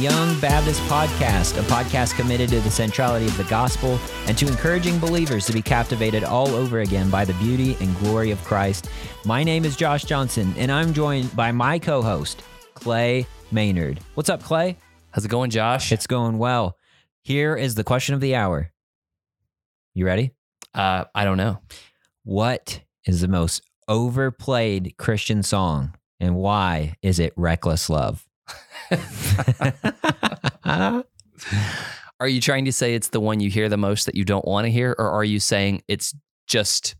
Young Baptist Podcast, a podcast committed to the centrality of the gospel and to encouraging believers to be captivated all over again by the beauty and glory of Christ. My name is Josh Johnson, and I'm joined by my co host, Clay Maynard. What's up, Clay? How's it going, Josh? It's going well. Here is the question of the hour. You ready? uh, I don't know. What is the most overplayed Christian song, and why is it Reckless Love? Are you trying to say it's the one you hear the most that you don't want to hear, or are you saying it's just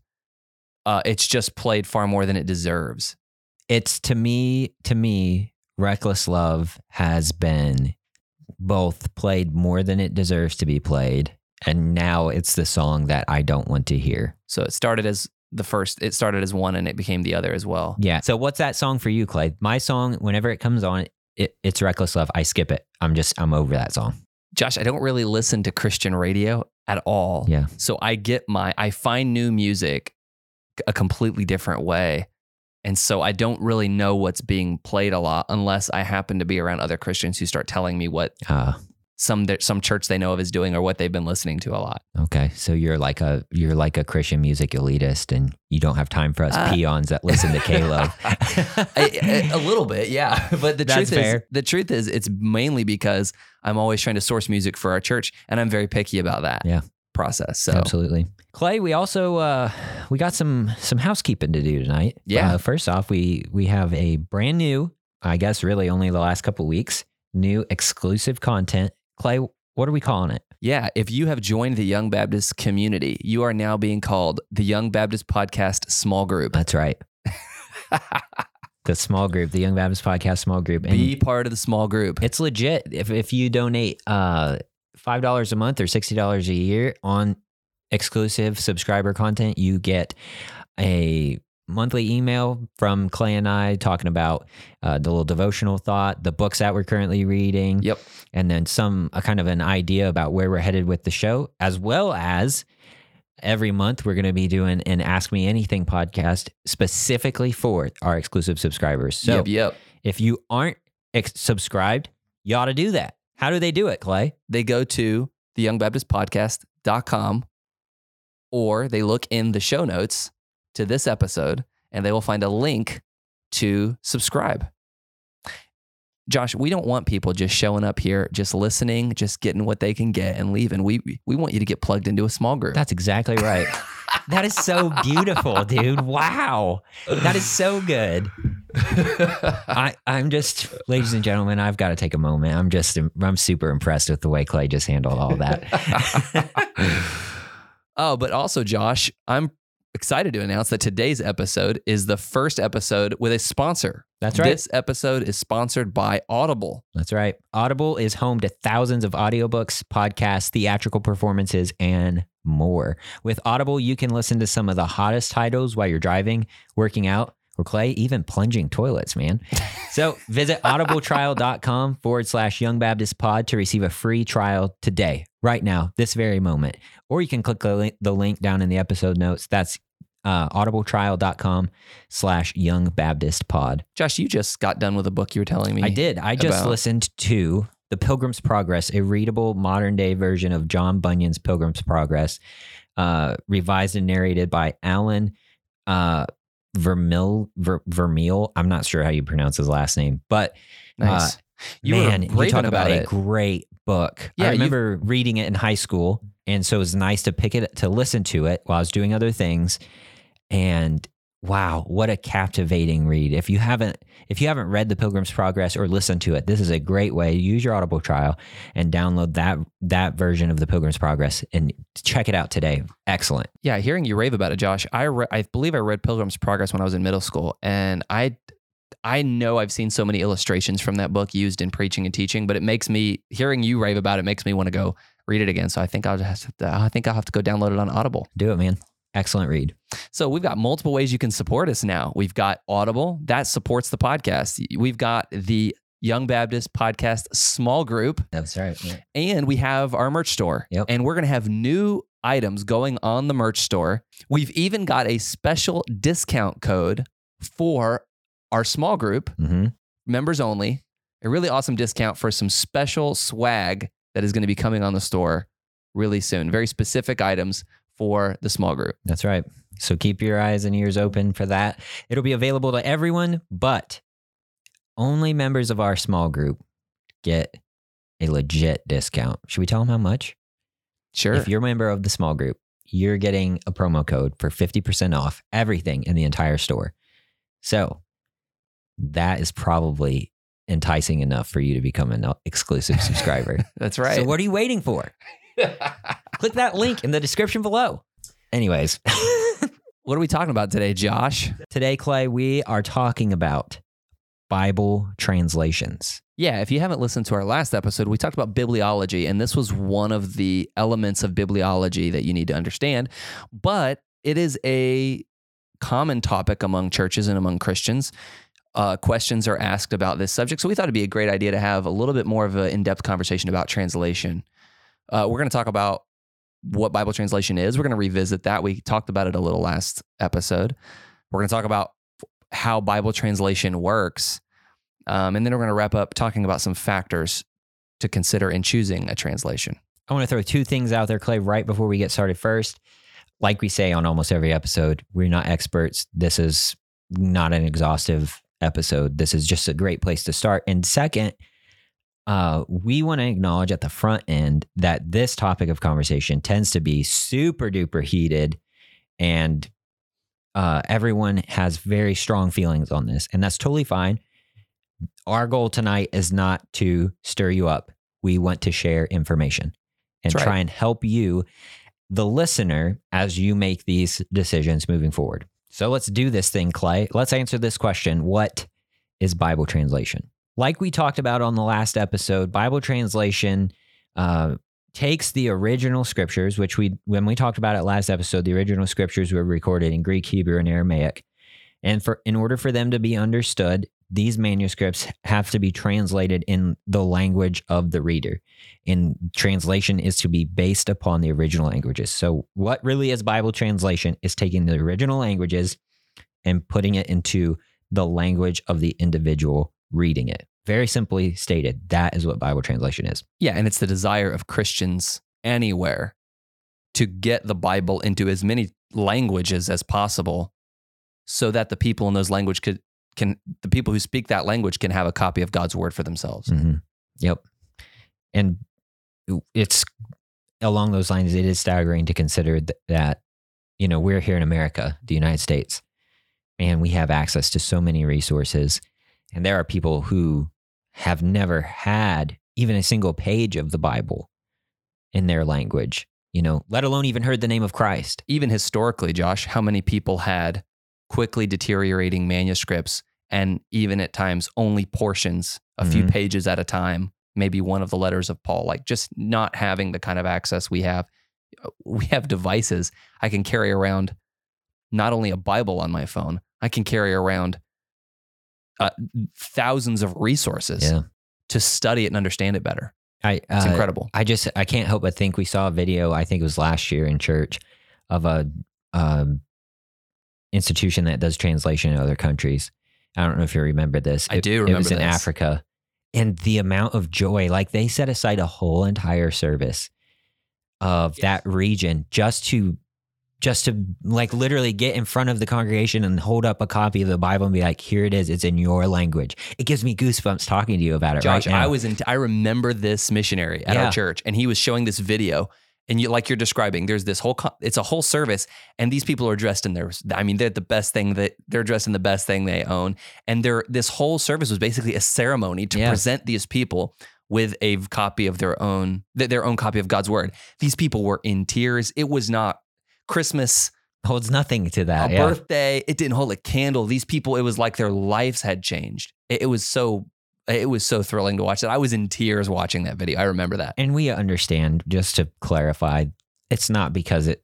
uh, it's just played far more than it deserves? it's to me to me reckless love has been both played more than it deserves to be played and now it's the song that i don't want to hear So it started as the first. It started as one, and it became the other as well. yeah so what's that song for you clay my song whenever it comes on it, it's reckless love. I skip it. I'm just i'm over that song. Josh, I don't really listen to Christian radio at all. yeah. So I get my, I find new music a completely different way. And so I don't really know what's being played a lot unless I happen to be around other Christians who start telling me what uh, some some church they know of is doing or what they've been listening to a lot. okay so you're like a you're like a christian music elitist and you don't have time for us Uh, peons that listen to k-love a, a little bit, yeah. But the That's truth fair. is, the truth is, it's mainly because I'm always trying to source music for our church, and I'm very picky about that. Yeah. process. So Absolutely. Clay, we also uh, we got some some housekeeping to do tonight. Yeah. Uh, first off, we we have a brand new, I guess, really only the last couple weeks, new exclusive content. Clay, what are we calling it? yeah, if you have joined the Young Baptist community, you are now being called the Young Baptist Podcast Small Group. That's right. The small group, the Young Baptist Podcast small group, and Be part of the small group. it's legit. If if you donate uh, five dollars a month or sixty dollars a year on exclusive subscriber content, you get a monthly email from Clay and I talking about uh, the little devotional thought, the books that we're currently reading, Yep. and then some a kind of an idea about where we're headed with the show, as well as every month we're going to be doing an Ask Me Anything podcast specifically for our exclusive subscribers. So yep. Yep. if you aren't ex- subscribed, you ought to do that. How do they do it, Clay? They go to the youngbaptistpodcast.com or they look in the show notes to this episode and they will find a link to subscribe. Josh, we don't want people just showing up here, just listening, just getting what they can get and leaving. We we want you to get plugged into a small group. That's exactly right. that is so beautiful, dude. Wow. That is so good. I, I'm just, ladies and gentlemen, I've got to take a moment. I'm just, I'm super impressed with the way Clay just handled all that. oh, but also, Josh, I'm excited to announce that today's episode is the first episode with a sponsor. That's right. This episode is sponsored by Audible. That's right. Audible is home to thousands of audiobooks, podcasts, theatrical performances, and more. With Audible, you can listen to some of the hottest titles while you're driving, working out, or Clay, even plunging toilets, man. So visit audibletrial.com forward slash Young Baptist Pod to receive a free trial today, right now, this very moment. Or you can click the link, the link down in the episode notes. That's uh, audibletrial.com slash Young Baptist Pod. Josh, you just got done with a book you were telling me. I did. I just about- listened to The Pilgrim's Progress, a readable modern day version of John Bunyan's Pilgrim's Progress, uh, revised and narrated by Alan uh, Vermil, Ver, Vermeil. I'm not sure how you pronounce his last name, but Nice. You man, you talk about, about a great book. Yeah, I remember reading it in high school, and so it was nice to pick it to listen to it while I was doing other things. And wow, what a captivating read! If you haven't, if you haven't read The Pilgrim's Progress or listened to it, this is a great way. Use your Audible trial and download that that version of The Pilgrim's Progress and check it out today. Excellent. Yeah, hearing you rave about it, Josh. I re- I believe I read Pilgrim's Progress when I was in middle school, and I I know I've seen so many illustrations from that book used in preaching and teaching, but it makes me hearing you rave about it makes me want to go read it again. So I think I'll just have to, I think I'll have to go download it on Audible. Do it, man. Excellent read. So we've got multiple ways you can support us now. We've got Audible that supports the podcast. We've got the Young Baptist Podcast small group, That's right. and we have our merch store. Yep. And we're going to have new items going on the merch store. We've even got a special discount code for our small group, hmm members only. a really awesome discount for some special swag that is going to be coming on the store really soon. Very specific items for the small group. That's right. So keep your eyes and ears open for that. It'll be available to everyone, but only members of our small group get a legit discount. Should we tell them how much? Sure. If you're a member of the small group, you're getting a promo code for 50% off everything in the entire store. So that is probably enticing enough for you to become an exclusive subscriber. That's right. So what are you waiting for? Click that link in the description below. Anyways, what are we talking about today, Josh? today, Clay, we are talking about Bible translations. Yeah, if you haven't listened to our last episode, we talked about bibliology, and this was one of the elements of bibliology that you need to understand. But it is a common topic among churches and among Christians. Uh, questions are asked about this subject. So we thought it'd be a great idea to have a little bit more of an in depth conversation about translation. Uh, we're going to talk about what Bible translation is. We're going to revisit that. We talked about it a little last episode. We're going to talk about how Bible translation works. Um, and then we're going to wrap up talking about some factors to consider in choosing a translation. I want to throw two things out there, Clay, right before we get started. First, like we say on almost every episode, we're not experts. This is not an exhaustive episode. This is just a great place to start. And second, uh, we want to acknowledge at the front end that this topic of conversation tends to be super duper heated and uh, everyone has very strong feelings on this. And that's totally fine. Our goal tonight is not to stir you up. We want to share information and right. try and help you, the listener, as you make these decisions moving forward. So let's do this thing, Clay. Let's answer this question What is Bible translation? Like we talked about on the last episode, Bible translation uh, takes the original scriptures, which we, when we talked about it last episode, the original scriptures were recorded in Greek, Hebrew, and Aramaic. And for in order for them to be understood, these manuscripts have to be translated in the language of the reader. And translation is to be based upon the original languages. So, what really is Bible translation is taking the original languages and putting it into the language of the individual reading it. Very simply stated, that is what Bible translation is. Yeah, and it's the desire of Christians anywhere to get the Bible into as many languages as possible so that the people in those language could can the people who speak that language can have a copy of God's word for themselves. Mm-hmm. Yep. And it's along those lines, it is staggering to consider th- that, you know, we're here in America, the United States, and we have access to so many resources. And there are people who have never had even a single page of the Bible in their language, you know, let alone even heard the name of Christ. Even historically, Josh, how many people had quickly deteriorating manuscripts and even at times only portions, a few Mhm. pages at a time, maybe one of the letters of Paul, like just not having the kind of access we have. We have devices. I can carry around not only a Bible on my phone, I can carry around uh, thousands of resources Yeah. to study it and understand it better. I, It's uh, incredible. I just I can't help but think we saw a video. I think it was last year in church of a um, institution that does translation in other countries. I don't know if you remember this. I It- do It was remember in. Africa, and the amount of joy, like they set aside a whole entire service of that region just to just to like literally get in front of the congregation and hold up a copy of the Bible and be like, "Here it is. It's in your language." It gives me goosebumps talking to you about it Josh, right. I was in. I remember this missionary at Yeah. our church, and he was showing this video. And you, like you're describing, there's this whole. It's a whole service, and these people are dressed in their. I mean, they're the best thing that they're dressed in the best thing they own, and they're this whole service was basically a ceremony to Yeah. present these people with a copy of their own their own copy of God's word. These people were in tears. It was not Christmas, holds nothing to that. a yeah. birthday. It didn't hold a candle. These people, it was like their lives had changed. It, it was so. It was so thrilling to watch that. I was in tears watching that video. I remember that. and we understand just to clarify it's not because it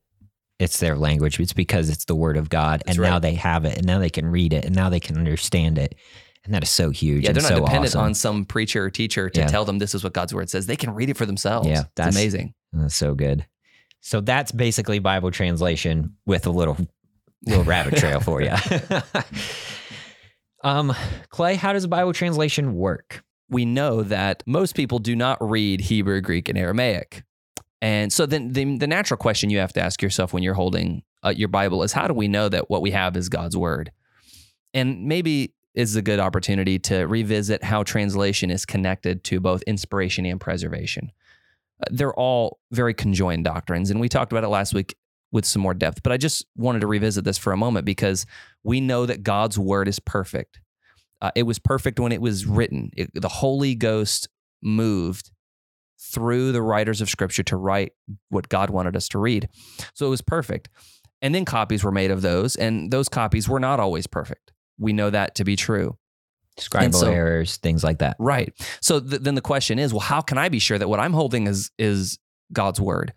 it's their language it's because it's the word of god That's and now they have it and now they can read it and now they can understand it and that is so huge Yeah, they're not so dependent awesome. on some preacher or teacher to Yeah. tell them this is what God's word says. They can read it for themselves. Yeah, it's that's- amazing. that's so good so that's basically bible translation with a little little rabbit trail for you um clay how does bible translation work we know that most people do not read Hebrew, Greek, and Aramaic. And so then the, the natural question you have to ask yourself when you're holding uh, your Bible is how do we know that what we have is God's word? And maybe is a good opportunity to revisit how translation is connected to both inspiration and preservation. Uh, they're all very conjoined doctrines, and we talked about it last week with some more depth, but I just wanted to revisit this for a moment because we know that God's word is perfect. Uh, it was perfect when it was written. It, the Holy Ghost moved through the writers of Scripture to write what God wanted us to read. So it was perfect. And then copies were made of those, and those copies were not always perfect. We know that to be true. Scribal so- errors, things like that. Right. So th- then the question is, well, how can I be sure that what I'm holding is is God's word?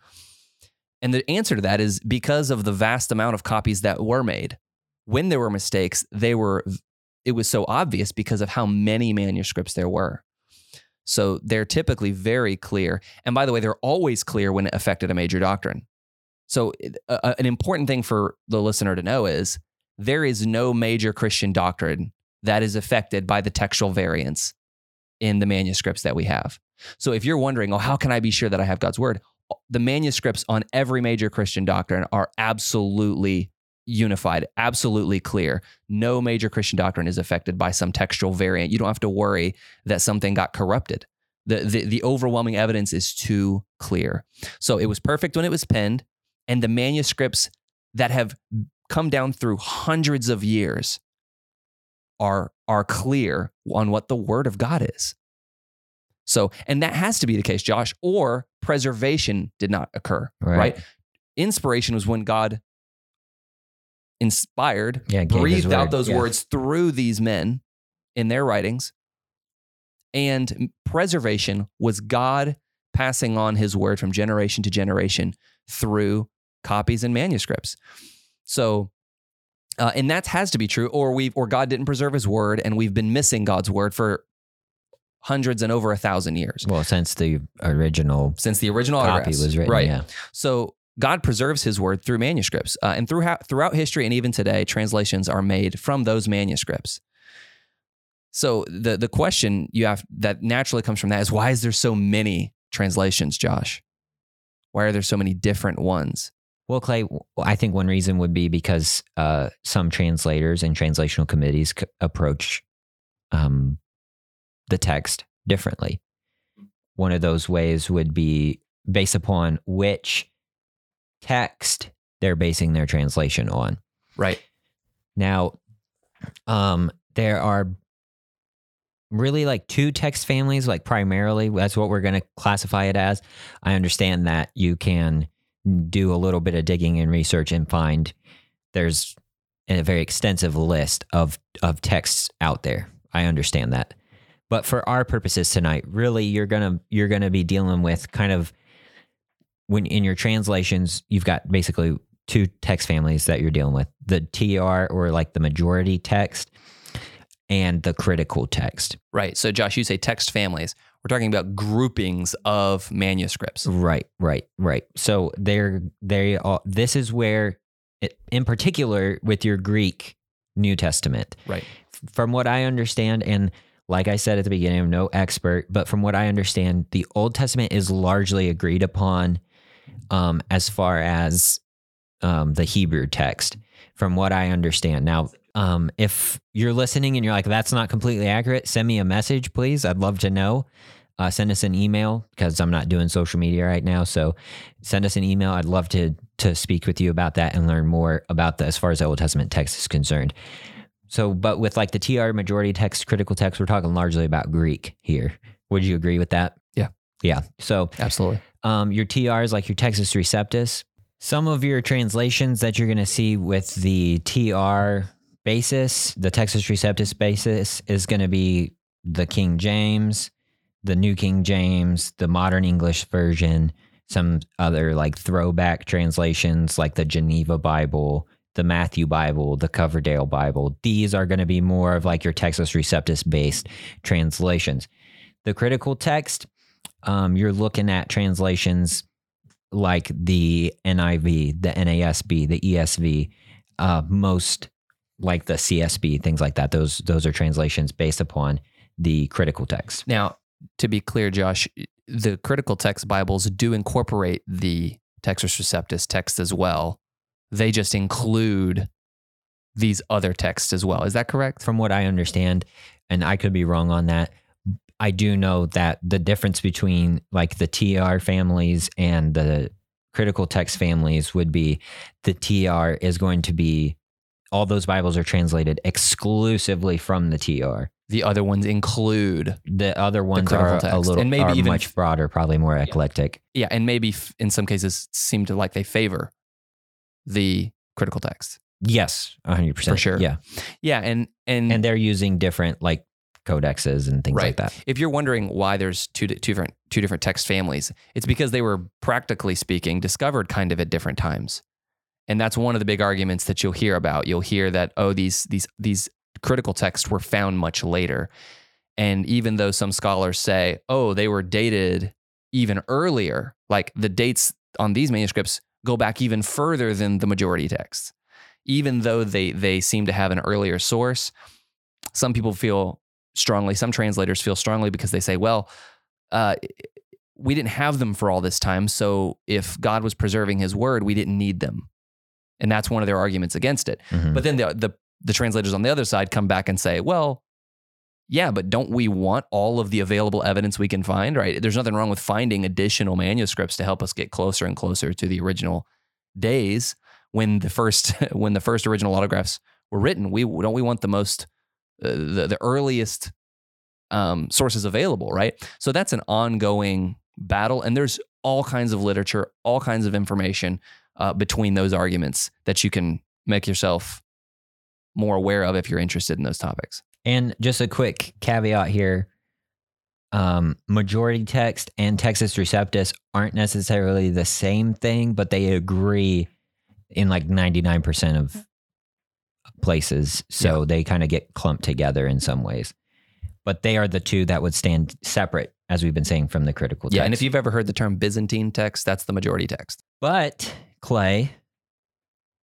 And the answer to that is because of the vast amount of copies that were made. When there were mistakes, they were it was so obvious because of how many manuscripts there were. So they're typically very clear. And by the way, they're always clear when it affected a major doctrine. So an important thing for the listener to know is there is no major Christian doctrine that is affected by the textual variants in the manuscripts that we have. So if you're wondering, oh, how can I be sure that I have God's word? The manuscripts on every major Christian doctrine are absolutely unified, absolutely clear. No major Christian doctrine is affected by some textual variant. You don't have to worry that something got corrupted. The, the, the overwhelming evidence is too clear. So it was perfect when it was penned, and the manuscripts that have come down through hundreds of years are are clear on what the word of God is. So, and that has to be the case, Josh, or preservation did not occur, Right. right? Inspiration was when God inspired, Yeah, breathed out those yeah. words through these men in their writings. And preservation was God passing on his word from generation to generation through copies and manuscripts. So, uh, and that has to be true, or we or God didn't preserve His word, and we've been missing God's word for hundreds and over a thousand years Well, since the original since the original copy was written, right? yeah. So God preserves His word through manuscripts, uh, and throughout throughout history and even today, translations are made from those manuscripts. So the the question you have that naturally comes from that is why is there so many translations, Josh? Why are there so many different ones? Well, Clay, I think one reason would be because uh, some translators and translational committees c- approach um, the text differently. One of those ways would be based upon which text they're basing their translation on. Right. Now, um, there are really like two text families, like primarily, that's what we're going to classify it as. I understand that you can do a little bit of digging and research and find there's a very extensive list of, of texts out there. I understand that. But for our purposes tonight, really you're gonna you're gonna be dealing with kind of when in your translations, you've got basically two text families that you're dealing with the TR or like the majority text and the critical text. Right. So, Josh, you say text families. We're talking about groupings of manuscripts. Right, right, right. So they're they are this is where it, in particular with your Greek New Testament. Right. From what I understand and like I said at the beginning, I'm no expert, but from what I understand, the Old Testament is largely agreed upon um, as far as um, the Hebrew text, from what I understand. Now, um, if you're listening and you're like, that's not completely accurate, send me a message, please. I'd love to know. Uh, send us an email because I'm not doing social media right now. So send us an email. I'd love to to speak with you about that and learn more about that as far as the Old Testament text is concerned. So, but with like the TR majority text, critical text, we're talking largely about Greek here. Would you agree with that? Yeah. Yeah. So Absolutely. um, your TRs, like your Textus Receptus, some of your translations that you're going to see with the TR basis, the Textus Receptus basis, is going to be the King James, the New King James, the Modern English Version, some other like throwback translations like the Geneva Bible, the Matthew Bible, the Coverdale Bible. These are going to be more of like your Textus Receptus based translations. The critical text, um, you're looking at translations like the NIV, the NASB, the ESV, uh, most like the CSB, things like that. Those those are translations based upon the critical text. Now, to be clear, Josh, the critical text Bibles do incorporate the Textus Receptus text as well. They just include these other texts as well. Is that correct? From what I understand, and I could be wrong on that, I do know that the difference between like the TR families and the critical text families would be the TR is going to be all those Bibles are translated exclusively from the TR. The other ones include, The other ones critical are a little And maybe even- much broader, probably more eclectic. yeah, and maybe f- in some cases seem to like they favor the critical text. Yes, hundred percent For sure. Yeah, Yeah, and and, and they're using different like codexes and things Right. like that. if you're wondering why there's two, two different two different text families, it's because they were practically speaking discovered kind of at different times. And that's one of the big arguments that you'll hear about. You'll hear that oh these these these critical texts were found much later. And even though some scholars say, "Oh, they were dated even earlier," like the dates on these manuscripts go back even further than the majority texts. Even though they they seem to have an earlier source, some people feel strongly, some translators feel strongly because they say, well, uh, we didn't have them for all this time. So if God was preserving his word, we didn't need them. And that's one of their arguments against it. Mhm. But then the, the, the translators on the other side come back and say, well, yeah, but don't we want all of the available evidence we can find, right? There's nothing wrong with finding additional manuscripts to help us get closer and closer to the original days when the first when the first original autographs were written. We don't we want the most uh, the the earliest um, sources available, right? So that's an ongoing battle, and there's all kinds of literature, all kinds of information uh, between those arguments that you can make yourself more aware of if you're interested in those topics. And just a quick caveat here. Um, majority text and Textus Receptus aren't necessarily the same thing, but they agree in like 99% of places. So they kind of get clumped together in some ways. But they are the two that would stand separate, as we've been saying from the critical text. Yeah, and if you've ever heard the term Byzantine text, that's the majority text. But Clay,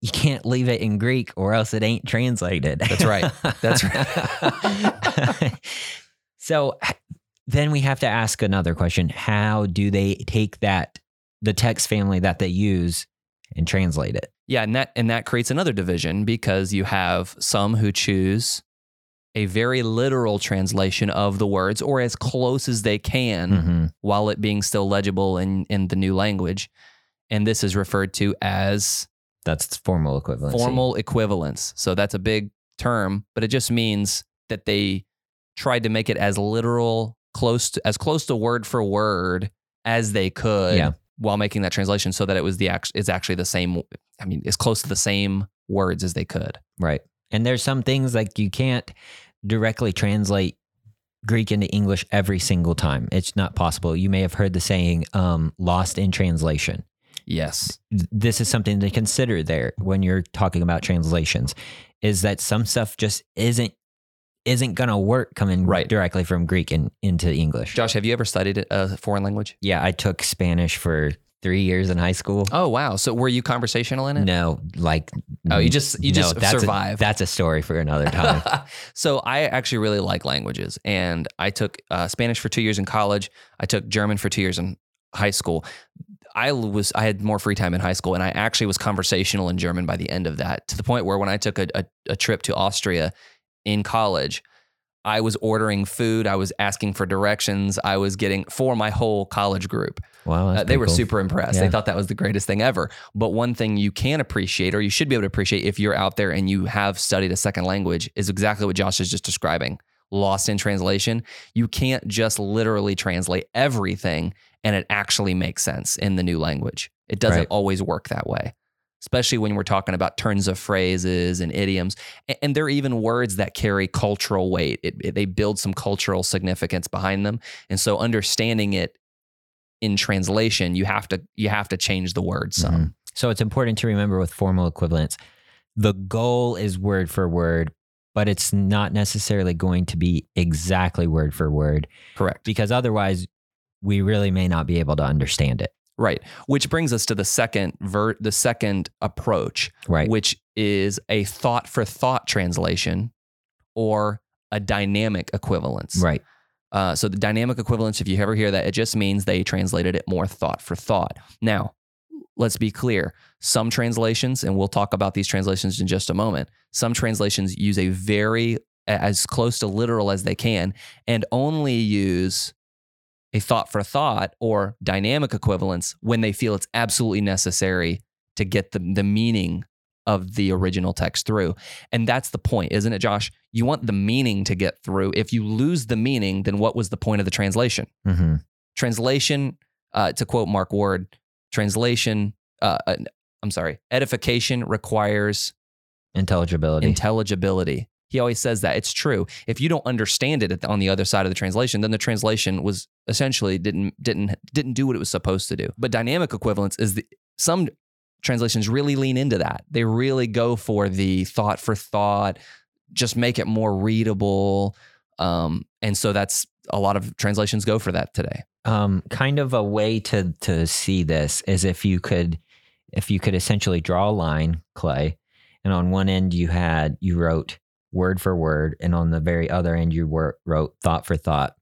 you can't leave it in Greek or else it ain't translated. That's right. That's right. so then we have to ask another question. How do they take that the text family that they use and translate it? Yeah, and that and that creates another division because you have some who choose a very literal translation of the words or as close as they can Mhm. while it being still legible in in the new language. And this is referred to as That's formal equivalence. formal equivalence. So that's a big term, but it just means that they tried to make it as literal, close to, as close to word for word as they could Yeah. while making that translation so that it was the act it's actually the same I mean, as close to the same words as they could. Right. And there's some things like you can't directly translate Greek into English every single time. It's not possible. You may have heard the saying um, lost in translation. Yes. th- this is something to consider there when you're talking about translations is that some stuff just isn't isn't gonna work coming Right. directly from Greek and into English. Josh, have you ever studied a foreign language? Yeah, I took Spanish for three years in high school. Oh wow. So were you conversational in it? No, like Oh, you just you no, just that's a- survived. that's a story for another time. so I actually really like languages, and I took uh, Spanish for two years in college. I took German for two years in high school. I was I had more free time in high school, and I actually was conversational in German by the end of that, to the point where when I took a, a, a trip to Austria in college, I was ordering food, I was asking for directions, I was getting for my whole college group. wow, Uh, they were cool. super impressed. They thought that was the greatest thing ever. But one thing you can appreciate, or you should be able to appreciate if you're out there and you have studied a second language, is exactly what Josh is just describing lost in translation. You can't just literally translate everything and it actually makes sense in the new language. It doesn't Right. always work that way. Especially when we're talking about turns of phrases and idioms. And there are even words that carry cultural weight. It, it- they build some cultural significance behind them. And so understanding it in translation, you have to you have to change the word some. Mhm. So it's important to remember with formal equivalence, the goal is word for word, but it's not necessarily going to be exactly word for word Correct. because otherwise we really may not be able to understand it. Right. Which brings us to the second ver- the second approach, Right. which is a thought for thought translation or a dynamic equivalence. Right. Uh, so the dynamic equivalence, if you ever hear that, it just means they translated it more thought for thought. Now, let's be clear. Some translations, and we'll talk about these translations in just a moment, some translations use a very, as close to literal as they can, and only use a thought for thought or dynamic equivalence when they feel it's absolutely necessary to get the, the meaning of the original text through. And that's the point, isn't it, Josh? You want the meaning to get through. If you lose the meaning, then what was the point of the translation? hmm Translation, uh, to quote Mark Ward, translation, uh, uh, I'm sorry, edification requires Intelligibility. intelligibility. He always says that. It's true. If you don't understand it on the other side of the translation, then the translation was essentially didn't didn't didn't do what it was supposed to do. But dynamic equivalence is the some translations really lean into that. They really go for the thought for thought, just make it more readable. Um, and so that's a lot of translations go for that today. um, kind of a way to to see this is if you could if you could essentially draw a line clay and on one end you had you wrote word for word and on the very other end you were, wrote thought for thought.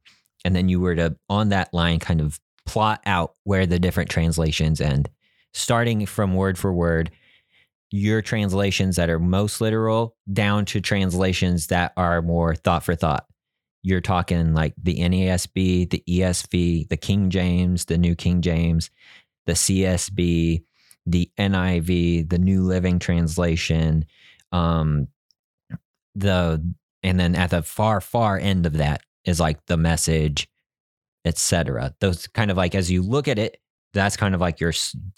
And then you were to on that line kind of plot out where the different translations end. Starting from word for word your translations that are most literal down to translations that are more thought for thought. You're talking like the NASB, the ESV, the King James, the New King James, the CSB, the NIV, the New Living Translation, um, the and then at the far far end of that is like the message, etc. Those kind of like as you look at it, that's kind of like your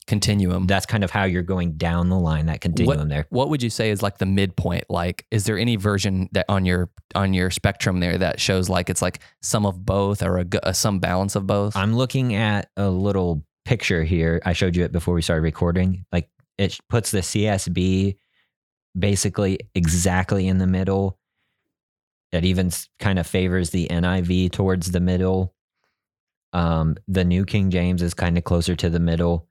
Continuum. that's kind of how you're going down the line that continuum there. What would you say is like the midpoint? Like, is there any version that on your on your spectrum there that shows like it's like some of both or a, a some balance of both? I'm looking at a little picture here. I showed you it before we started recording. Like it puts the CSB basically exactly in the middle. It even kind of favors the NIV towards the middle. Um, the New King James is kind of closer to the middle.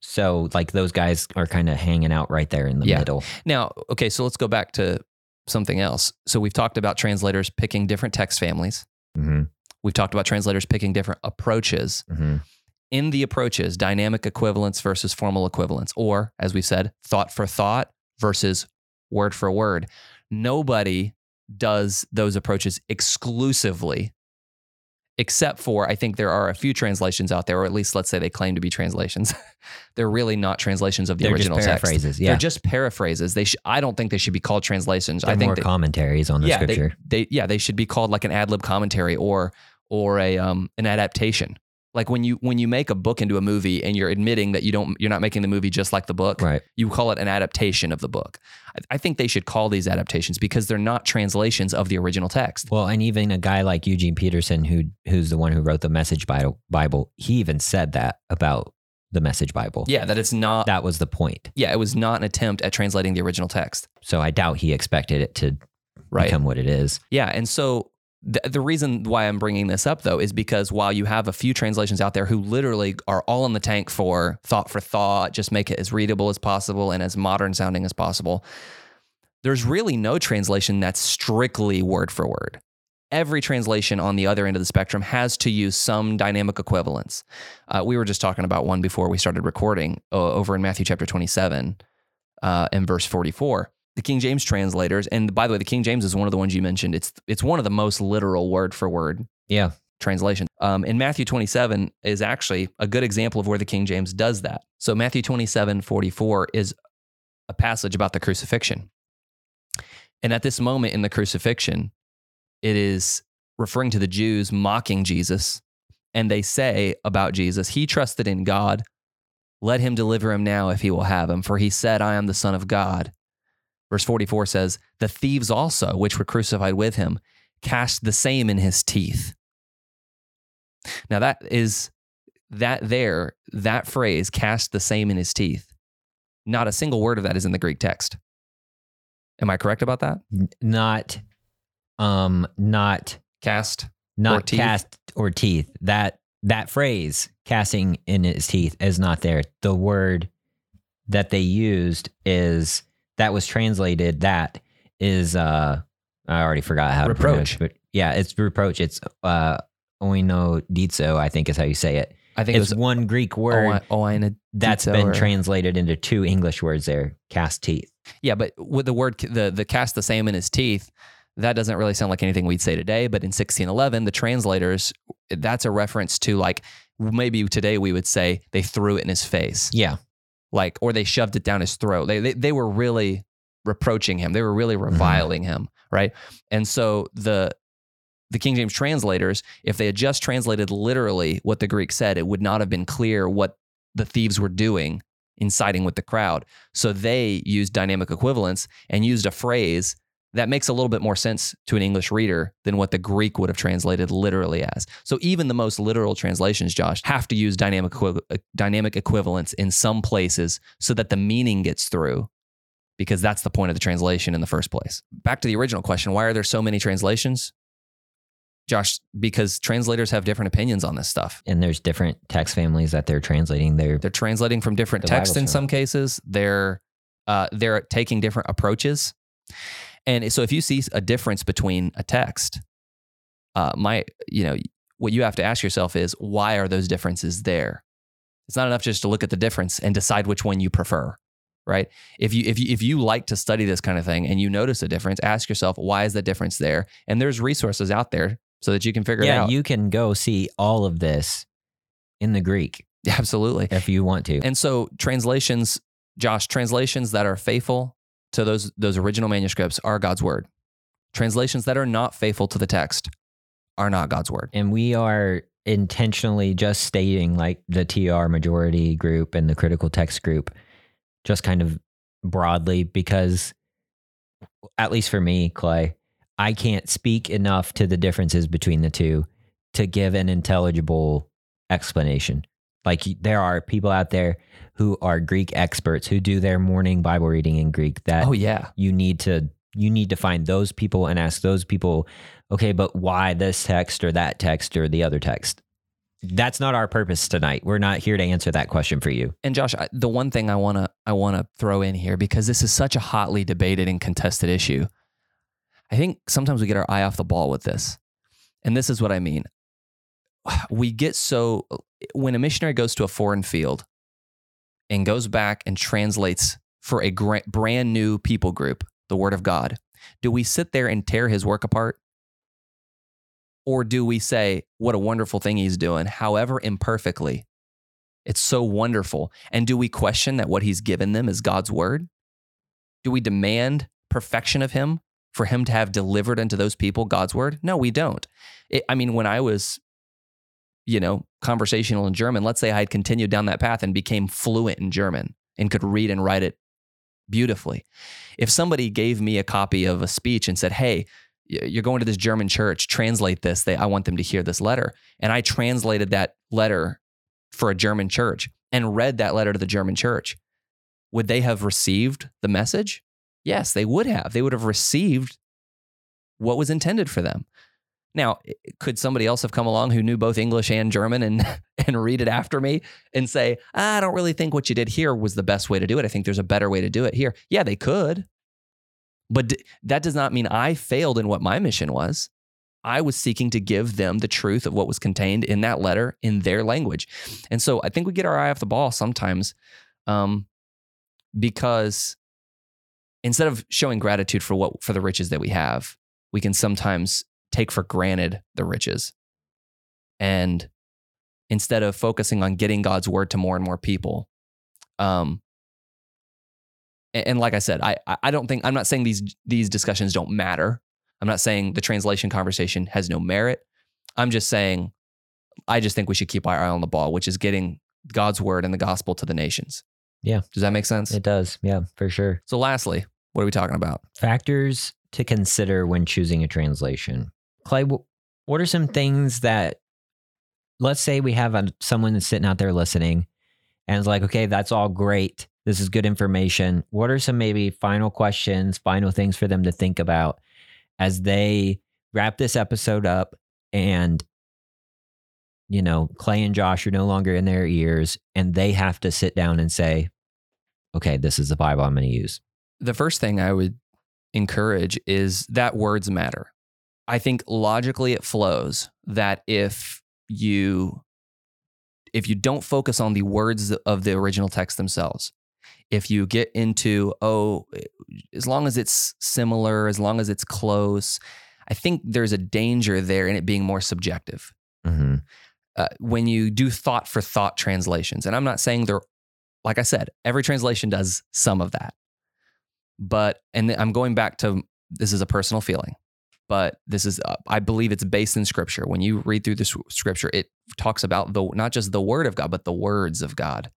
So like those guys are kind of hanging out right there in the Yeah. middle. Now, okay, so let's go back to something else. So we've talked about translators picking different text families. hmm We've talked about translators picking different approaches. hmm In the approaches, dynamic equivalence versus formal equivalence, or as we said, thought for thought versus word for word. Nobody does those approaches exclusively, except for I think there are a few translations out there, or at least let's say they claim to be translations. They're really not translations of the They're original just text. paraphrases. Yeah. They're just paraphrases. They sh- I don't think they should be called translations. They're I think more they, commentaries on the yeah, they- scripture. They, yeah, they should be called like an ad lib commentary or or a um an adaptation. Like when you when you make a book into a movie and you're admitting that you don't you're not making the movie just like the book, right. you call it an adaptation of the book. I, I think they should call these adaptations because they're not translations of the original text. Well, and even a guy like Eugene Peterson, who who's the one who wrote the Message Bible, he even said that about the Message Bible. Yeah, that it's not. That was the point. yeah, it was not an attempt at translating the original text. So I doubt he expected it to Right. become what it is. Yeah, and so the, the reason why I'm bringing this up though is because while you have a few translations out there who literally are all in the tank for thought for thought, just make it as readable as possible and as modern sounding as possible, there's really no translation that's strictly word for word. Every translation on the other end of the spectrum has to use some dynamic equivalence. Uh, we were just talking about one before we started recording uh, over in Matthew chapter 27 uh, and verse 44 the King James translators, and by the way, the King James is one of the ones you mentioned. It's it's one of the most literal word for word Yeah. translations. Um, in Matthew 27 is actually a good example of where the King James does that. So Matthew 27, 44 is a passage about the crucifixion. And at this moment in the crucifixion, it is referring to the Jews mocking Jesus. And they say about Jesus, He trusted in God. Let him deliver him now if he will have him, for he said, I am the Son of God. Verse 44 says, The thieves also, which were crucified with him, cast the same in his teeth. Now, that is that there, that phrase, cast the same in his teeth. Not a single word of that is in the Greek text. Am I correct about that? Not um not Cast. not teeth? cast or teeth. That that phrase casting in his teeth is not there. The word that they used is that was translated that is uh I already forgot how Reproach. to pronounce, but yeah, it's reproach. It's uh, oinodizo, I think is how you say it. I think It's it was one Greek word I, that's been or- translated into two English words there. Cast teeth. Yeah, but with the word the the cast the same in his teeth, that doesn't really sound like anything we'd say today. But in 1611, the translators, that's a reference to like maybe today we would say they threw it in his face, Yeah. Like or they shoved it down his throat. They they, they were really reproaching him. They were really mm-hmm. reviling him, right? And so the the King James translators, if they had just translated literally what the Greek said, it would not have been clear what the thieves were doing in siding with the crowd. So they used dynamic equivalence and used a phrase that makes a little bit more sense to an English reader than what the Greek would have translated literally as. So even the most literal translations, Josh, have to use dynamic uh, dynamic equivalence in some places so that the meaning gets through because that's the point of the translation in the first place. Back to the original question, why are there so many translations? Josh, because translators have different opinions on this stuff. And there's different text families that they're translating. They're They're translating from different texts in some cases. They're uh, they're taking different approaches, and so if you see a difference between a text, uh, my you know what you have to ask yourself is why are those differences there? It's not enough just to look at the difference and decide which one you prefer, right? If you if you if you like to study this kind of thing and you notice a difference, ask yourself why is the difference there? And there's resources out there so that you can figure it yeah, you can go see all of this in the Greek Absolutely. if you want to. And so translations, Josh, translations that are faithful to those those original manuscripts are God's word. Translations that are not faithful to the text are not God's word. And we are intentionally just stating like the TR majority group and the critical text group, just kind of broadly, because at least for me, Clay, I can't speak enough to the differences between the two to give an intelligible explanation. Like there are people out there who are Greek experts who do their morning Bible reading in Greek that Oh yeah. you need to you need to find those people and ask those people okay but why this text or that text or the other text that's not our purpose tonight we're not here to answer that question for you And Josh, I, the one thing I want to I want to throw in here because this is such a hotly debated and contested issue. I think sometimes we get our eye off the ball with this. And this is what I mean. We get so when a missionary goes to a foreign field and goes back and translates for a brand new people group the word of God, do we sit there and tear his work apart? Or do we say, what a wonderful thing he's doing, however imperfectly? It's so wonderful. And do we question that what he's given them is God's word? Do we demand perfection of him for him to have delivered unto those people God's word? No, we don't. It, I mean, when I was, you know, conversational in German, let's say I had continued down that path and became fluent in German and could read and write it beautifully. If somebody gave me a copy of a speech and said, hey, you're going to this German church, translate this. They, I want them to hear this letter. And I translated that letter for a German church and read that letter to the German church. Would they have received the message? Yes, they would have. They would have received what was intended for them. Now, could somebody else have come along who knew both English and German and and read it after me and say, "I don't really think what you did here was the best way to do it. I think there's a better way to do it here." Yeah, they could. But d- that does not mean I failed in what my mission was. I was seeking to give them the truth of what was contained in that letter in their language. And so I think we get our eye off the ball sometimes um, because instead of showing gratitude for what for the riches that we have, we can sometimes take for granted the riches. And instead of focusing on getting God's word to more and more people, um, and, and like I said, I I- I don't think I'm not saying these these discussions don't matter. I'm not saying the translation conversation has no merit. I'm just saying I just think we should keep our eye on the ball, which is getting God's word and the gospel to the nations. Yeah. Does that make sense? it does yeah for sure so lastly, what are we talking about? factors to consider when choosing a translation clay what are some things that let's say we have a, someone that's sitting out there listening and is like okay that's all great. This is good information. What are some maybe final questions final things for them to think about as they wrap this episode up and you know clay and josh are no longer in their ears and they have to sit down and say okay this is the bible i'm going to use. The first thing I would encourage is that words matter. I think logically it flows that if you if you don't focus on the words of the original text themselves, if you get into oh as long as it's similar, as long as it's close, I think there's a danger there in it being more subjective. hmm Uh, when you do thought for thought translations, and I'm not saying they're like I said, every translation does some of that. But and I'm going back to this is a personal feeling, but this is uh, I believe it's based in scripture. When you read through the scripture, it talks about the not just the word of God, but the words of God.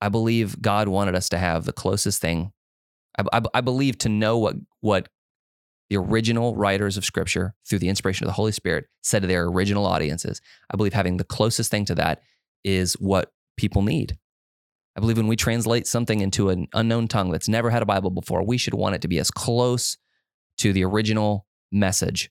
I believe God wanted us to have the closest thing. I, I, I believe to know what what the original writers of scripture through the inspiration of the Holy Spirit said to their original audiences. I believe having the closest thing to that is what people need. I believe when we translate something into an unknown tongue that's never had a Bible before, we should want it to be as close to the original message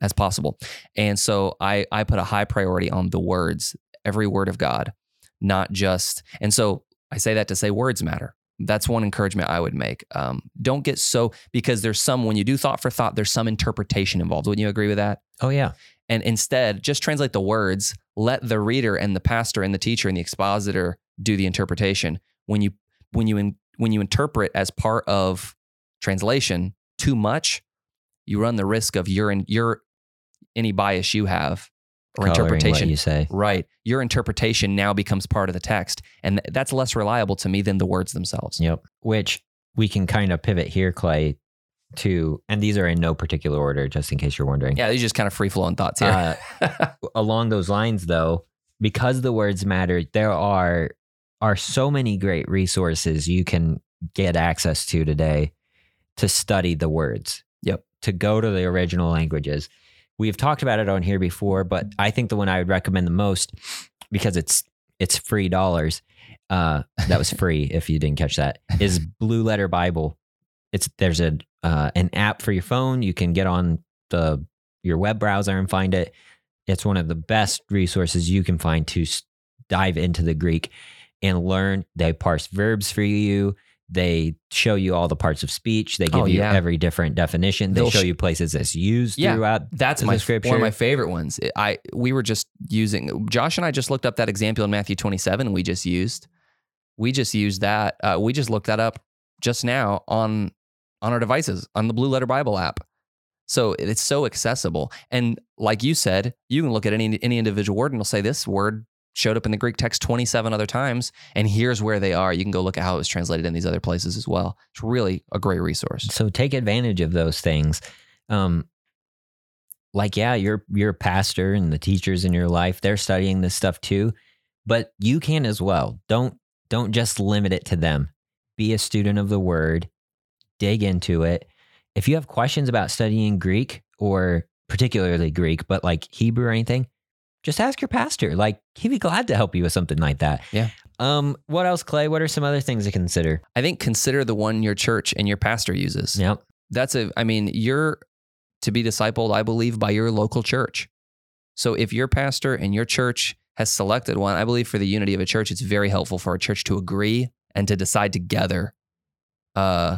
as possible. And so I, I put a high priority on the words, every word of God, not just. And so I say that to say words matter. That's one encouragement I would make. Um, don't get so, because there's some, when you do thought for thought, there's some interpretation involved. Wouldn't you agree with that? Oh yeah. And instead, just translate the words, let the reader and the pastor and the teacher and the expositor do the interpretation. When you when you in, when you interpret as part of translation too much, you run the risk of your your any bias you have or Coloring interpretation. you say. Right. Your interpretation now becomes part of the text. And th- that's less reliable to me than the words themselves. Yep. Which we can kind of pivot here, Clay, to, and these are in no particular order, just in case you're wondering. Yeah, these are just kind of free flowing thoughts here. Uh, along those lines, though, because the words matter, there are are so many great resources you can get access to today to study the words. To go to the original languages. We've talked about it on here before, but I think the one I would recommend the most because it's it's free dollars. Uh, that was free if you didn't catch that. Is Blue Letter Bible. It's there's a uh, an app for your phone. You can get on the your web browser and find it. It's one of the best resources you can find to dive into the Greek and learn. They parse verbs for you. They show you all the parts of speech. They give Oh, you every different definition. They They'll show you places that's used Yeah. throughout. That's my scripture. one of my favorite ones. I we were just using Josh and I just looked up that example in Matthew 27 we just used we just used that uh, we just looked that up just now on on our devices on the Blue Letter Bible app. So it's so accessible and like you said, you can look at any any individual word and it'll say this word showed up in the Greek text 27 other times and here's where they are. You can go look at how it was translated in these other places as well. It's really a great resource. So take advantage of those things. Um, like yeah, you're a pastor and the teachers in your life, they're studying this stuff too, but you can as well. Don't don't just limit it to them. Be a student of the word, dig into it. If you have questions about studying Greek or particularly Greek, but like Hebrew or anything, just ask your pastor. Like he'd be glad to help you with something like that. Yeah. Um, what else, Clay? What are some other things to consider? I think consider the one your church and your pastor uses. Yep. that's a i mean you're to be discipled i believe by your local church so if your pastor and your church has selected one i believe for the unity of a church it's very helpful for a church to agree and to decide together uh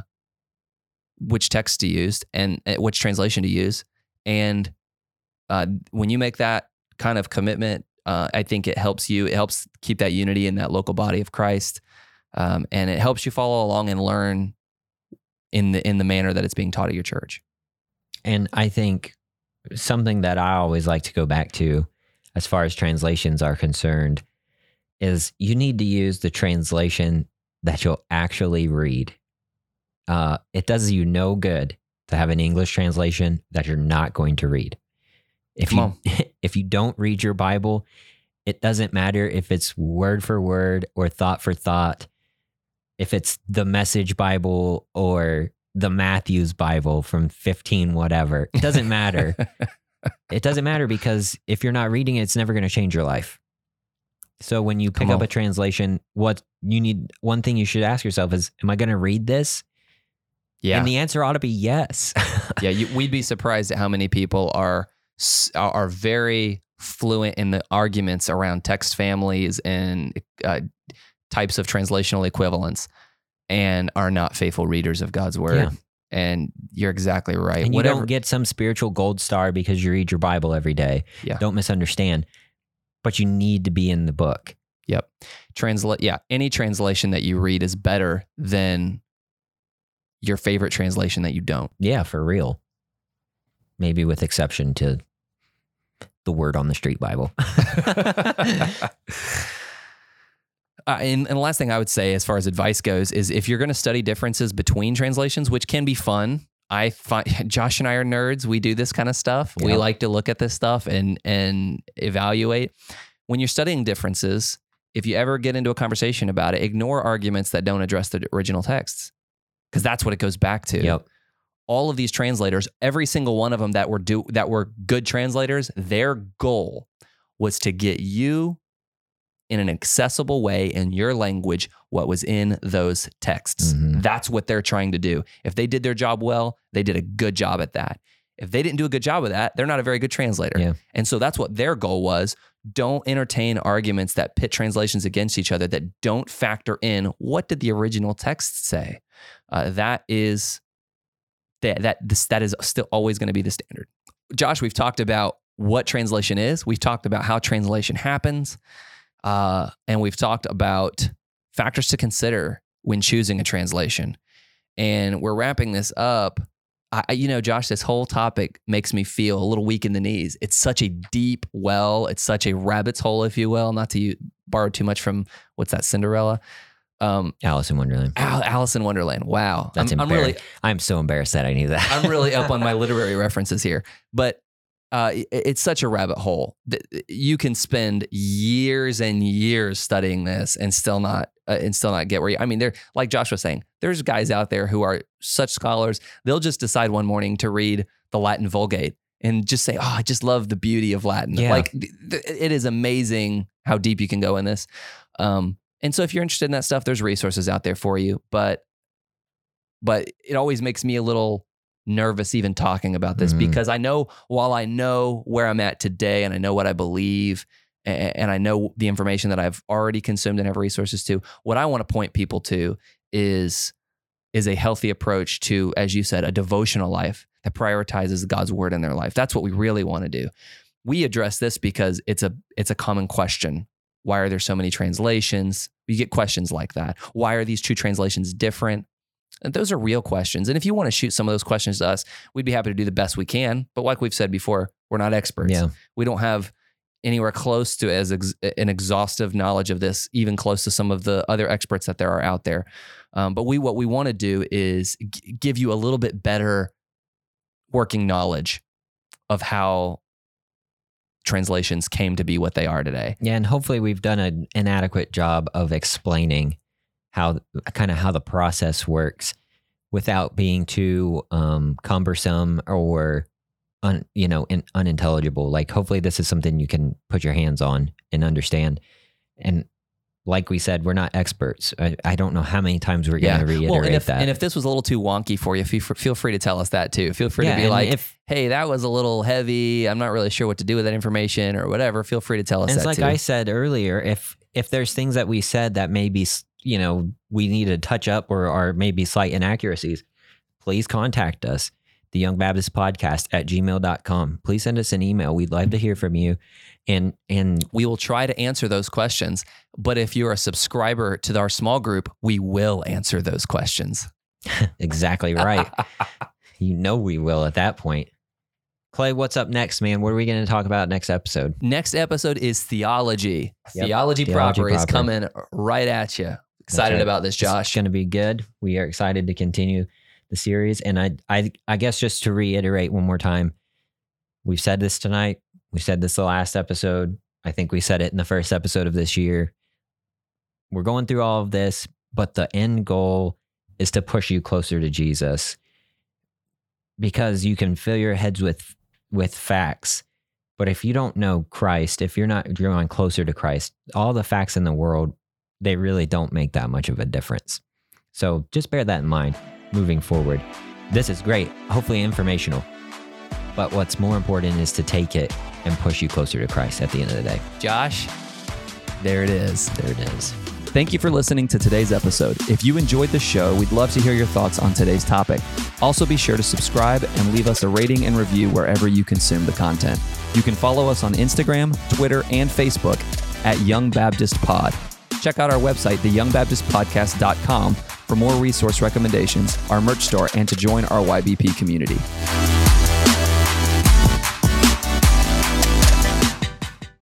which text to use and uh, which translation to use and uh when you make that kind of commitment uh, i think it helps you it helps keep that unity in that local body of christ um, and it helps you follow along and learn in the in the manner that it's being taught at your church. And I think something that I always like to go back to as far as translations are concerned is you need to use the translation that you'll actually read. Uh, it does you no good to have an English translation that you're not going to read. If Come you if you don't read your Bible, it doesn't matter if it's word for word or thought for thought. If it's the Message Bible or the Matthews Bible from 15 whatever, it doesn't matter. it doesn't matter because if you're not reading it, it's never going to change your life. So when you pick Come up on. a translation, what you need one thing you should ask yourself is am I going to read this? yeah, And the answer ought to be yes. yeah. You, we'd be surprised at how many people are are very fluent in the arguments around text families and uh, types of translational equivalents, and are not faithful readers of God's word. Yeah. And you're exactly right. And you Whatever. don't get some spiritual gold star because you read your Bible every day. Yeah. Don't misunderstand. But you need to be in the book. Yep. Translate. Yeah. Any translation that you read is better than your favorite translation that you don't. Yeah, for real. Maybe with exception to the word on the street Bible. Uh, and, and the last thing I would say, as far as advice goes, is if you're going to study differences between translations, which can be fun. I find Josh and I are nerds. We do this kind of stuff. We like to look at this stuff and and evaluate. When you're studying differences, if you ever get into a conversation about it, ignore arguments that don't address the original texts, because that's what it goes back to. yep. All of these translators, every single one of them that were do that were good translators, their goal was to get you in an accessible way in your language what was in those texts. Mhm. That's what they're trying to do. If they did their job well, they did a good job at that. If they didn't do a good job of that, they're not a very good translator. Yeah. And so that's what their goal was. Don't entertain arguments that pit translations against each other that don't factor in what did the original text say. Uh, that is that that this, that is still always going to be the standard. Josh, we've talked about what translation is. We've talked about how translation happens, uh, and we've talked about factors to consider when choosing a translation. And we're wrapping this up. I, you know, Josh, this whole topic makes me feel a little weak in the knees. It's such a deep well. It's such a rabbit's hole, if you will. Not to borrow too much from what's that, Cinderella. Um, Alice in Wonderland. Al- Alice in Wonderland. Wow, That's I'm, I'm really, I'm so embarrassed that I knew that. I'm really up on my literary references here, but uh, it- it's such a rabbit hole. that You can spend years and years studying this and still not uh, and still not get where you. I mean, they're like Josh was saying. There's guys out there who are such scholars. They'll just decide one morning to read the Latin Vulgate and just say, "Oh, I just love the beauty of Latin." Yeah. Like th- th- it is amazing how deep you can go in this. Um, and so, if you're interested in that stuff, there's resources out there for you. But but it always makes me a little nervous even talking about this Mhm. because I know while I know where I'm at today and I know what I believe a- and I know the information that I've already consumed and have resources to, what I want to point people to is is a healthy approach to, as you said, a devotional life that prioritizes God's word in their life. That's what we really want to do. We address this because it's a it's a common question. Why are there so many translations? You get questions like that. Why are these two translations different? And those are real questions. And if you want to shoot some of those questions to us, we'd be happy to do the best we can. But like we've said before, we're not experts. yeah. We don't have anywhere close to as ex- an exhaustive knowledge of this, even close to some of the other experts that there are out there. Um, but we what we want to do is g- give you a little bit better working knowledge of how translations came to be what they are today. Yeah, and hopefully we've done an inadequate job of explaining how kind of how the process works without being too um, cumbersome or un, you know in, unintelligible. Like hopefully this is something you can put your hands on and understand. And like we said, we're not experts. I, I don't know how many times we're going to reiterate Well, and if, that. and if this was a little too wonky for you, feel feel free to tell us that too. Feel free yeah, to be like, if hey, that was a little heavy. I'm not really sure what to do with that information or whatever. Feel free to tell us And it's like too. I said earlier, if if there's things that we said that maybe you know we need to touch up or are maybe slight inaccuracies, please contact us. The Young Baptist Podcast at gmail.com. Please send us an email. We'd love to hear from you. And and we will try to answer those questions. But if you're a subscriber to our small group, we will answer those questions. exactly right. you know we will at that point. Clay, what's up next, man? What are we going to talk about next episode? Next episode is theology. Yep. Theology, Theology proper, is coming right at you. Excited right. about this, Josh. It's going to be good. We are excited to continue the series. And I, I, I guess just to reiterate one more time, we've said this tonight. We said this the last episode. I think we said it in the first episode of this year. We're going through all of this, but the end goal is to push you closer to Jesus because you can fill your heads with with facts. But if you don't know Christ, if you're not drawing closer to Christ, all the facts in the world, they really don't make that much of a difference. So just bear that in mind moving forward. This is great, hopefully informational. But what's more important is to take it and push you closer to Christ at the end of the day. Josh, there it is. There it is. Thank you for listening to today's episode. If you enjoyed the show, we'd love to hear your thoughts on today's topic. Also, be sure to subscribe and leave us a rating and review wherever you consume the content. You can follow us on Instagram, Twitter, and Facebook at Young Baptist Pod. Check out our website, theyoungbaptistpodcast.com, for more resource recommendations, our merch store, and to join our YBP community.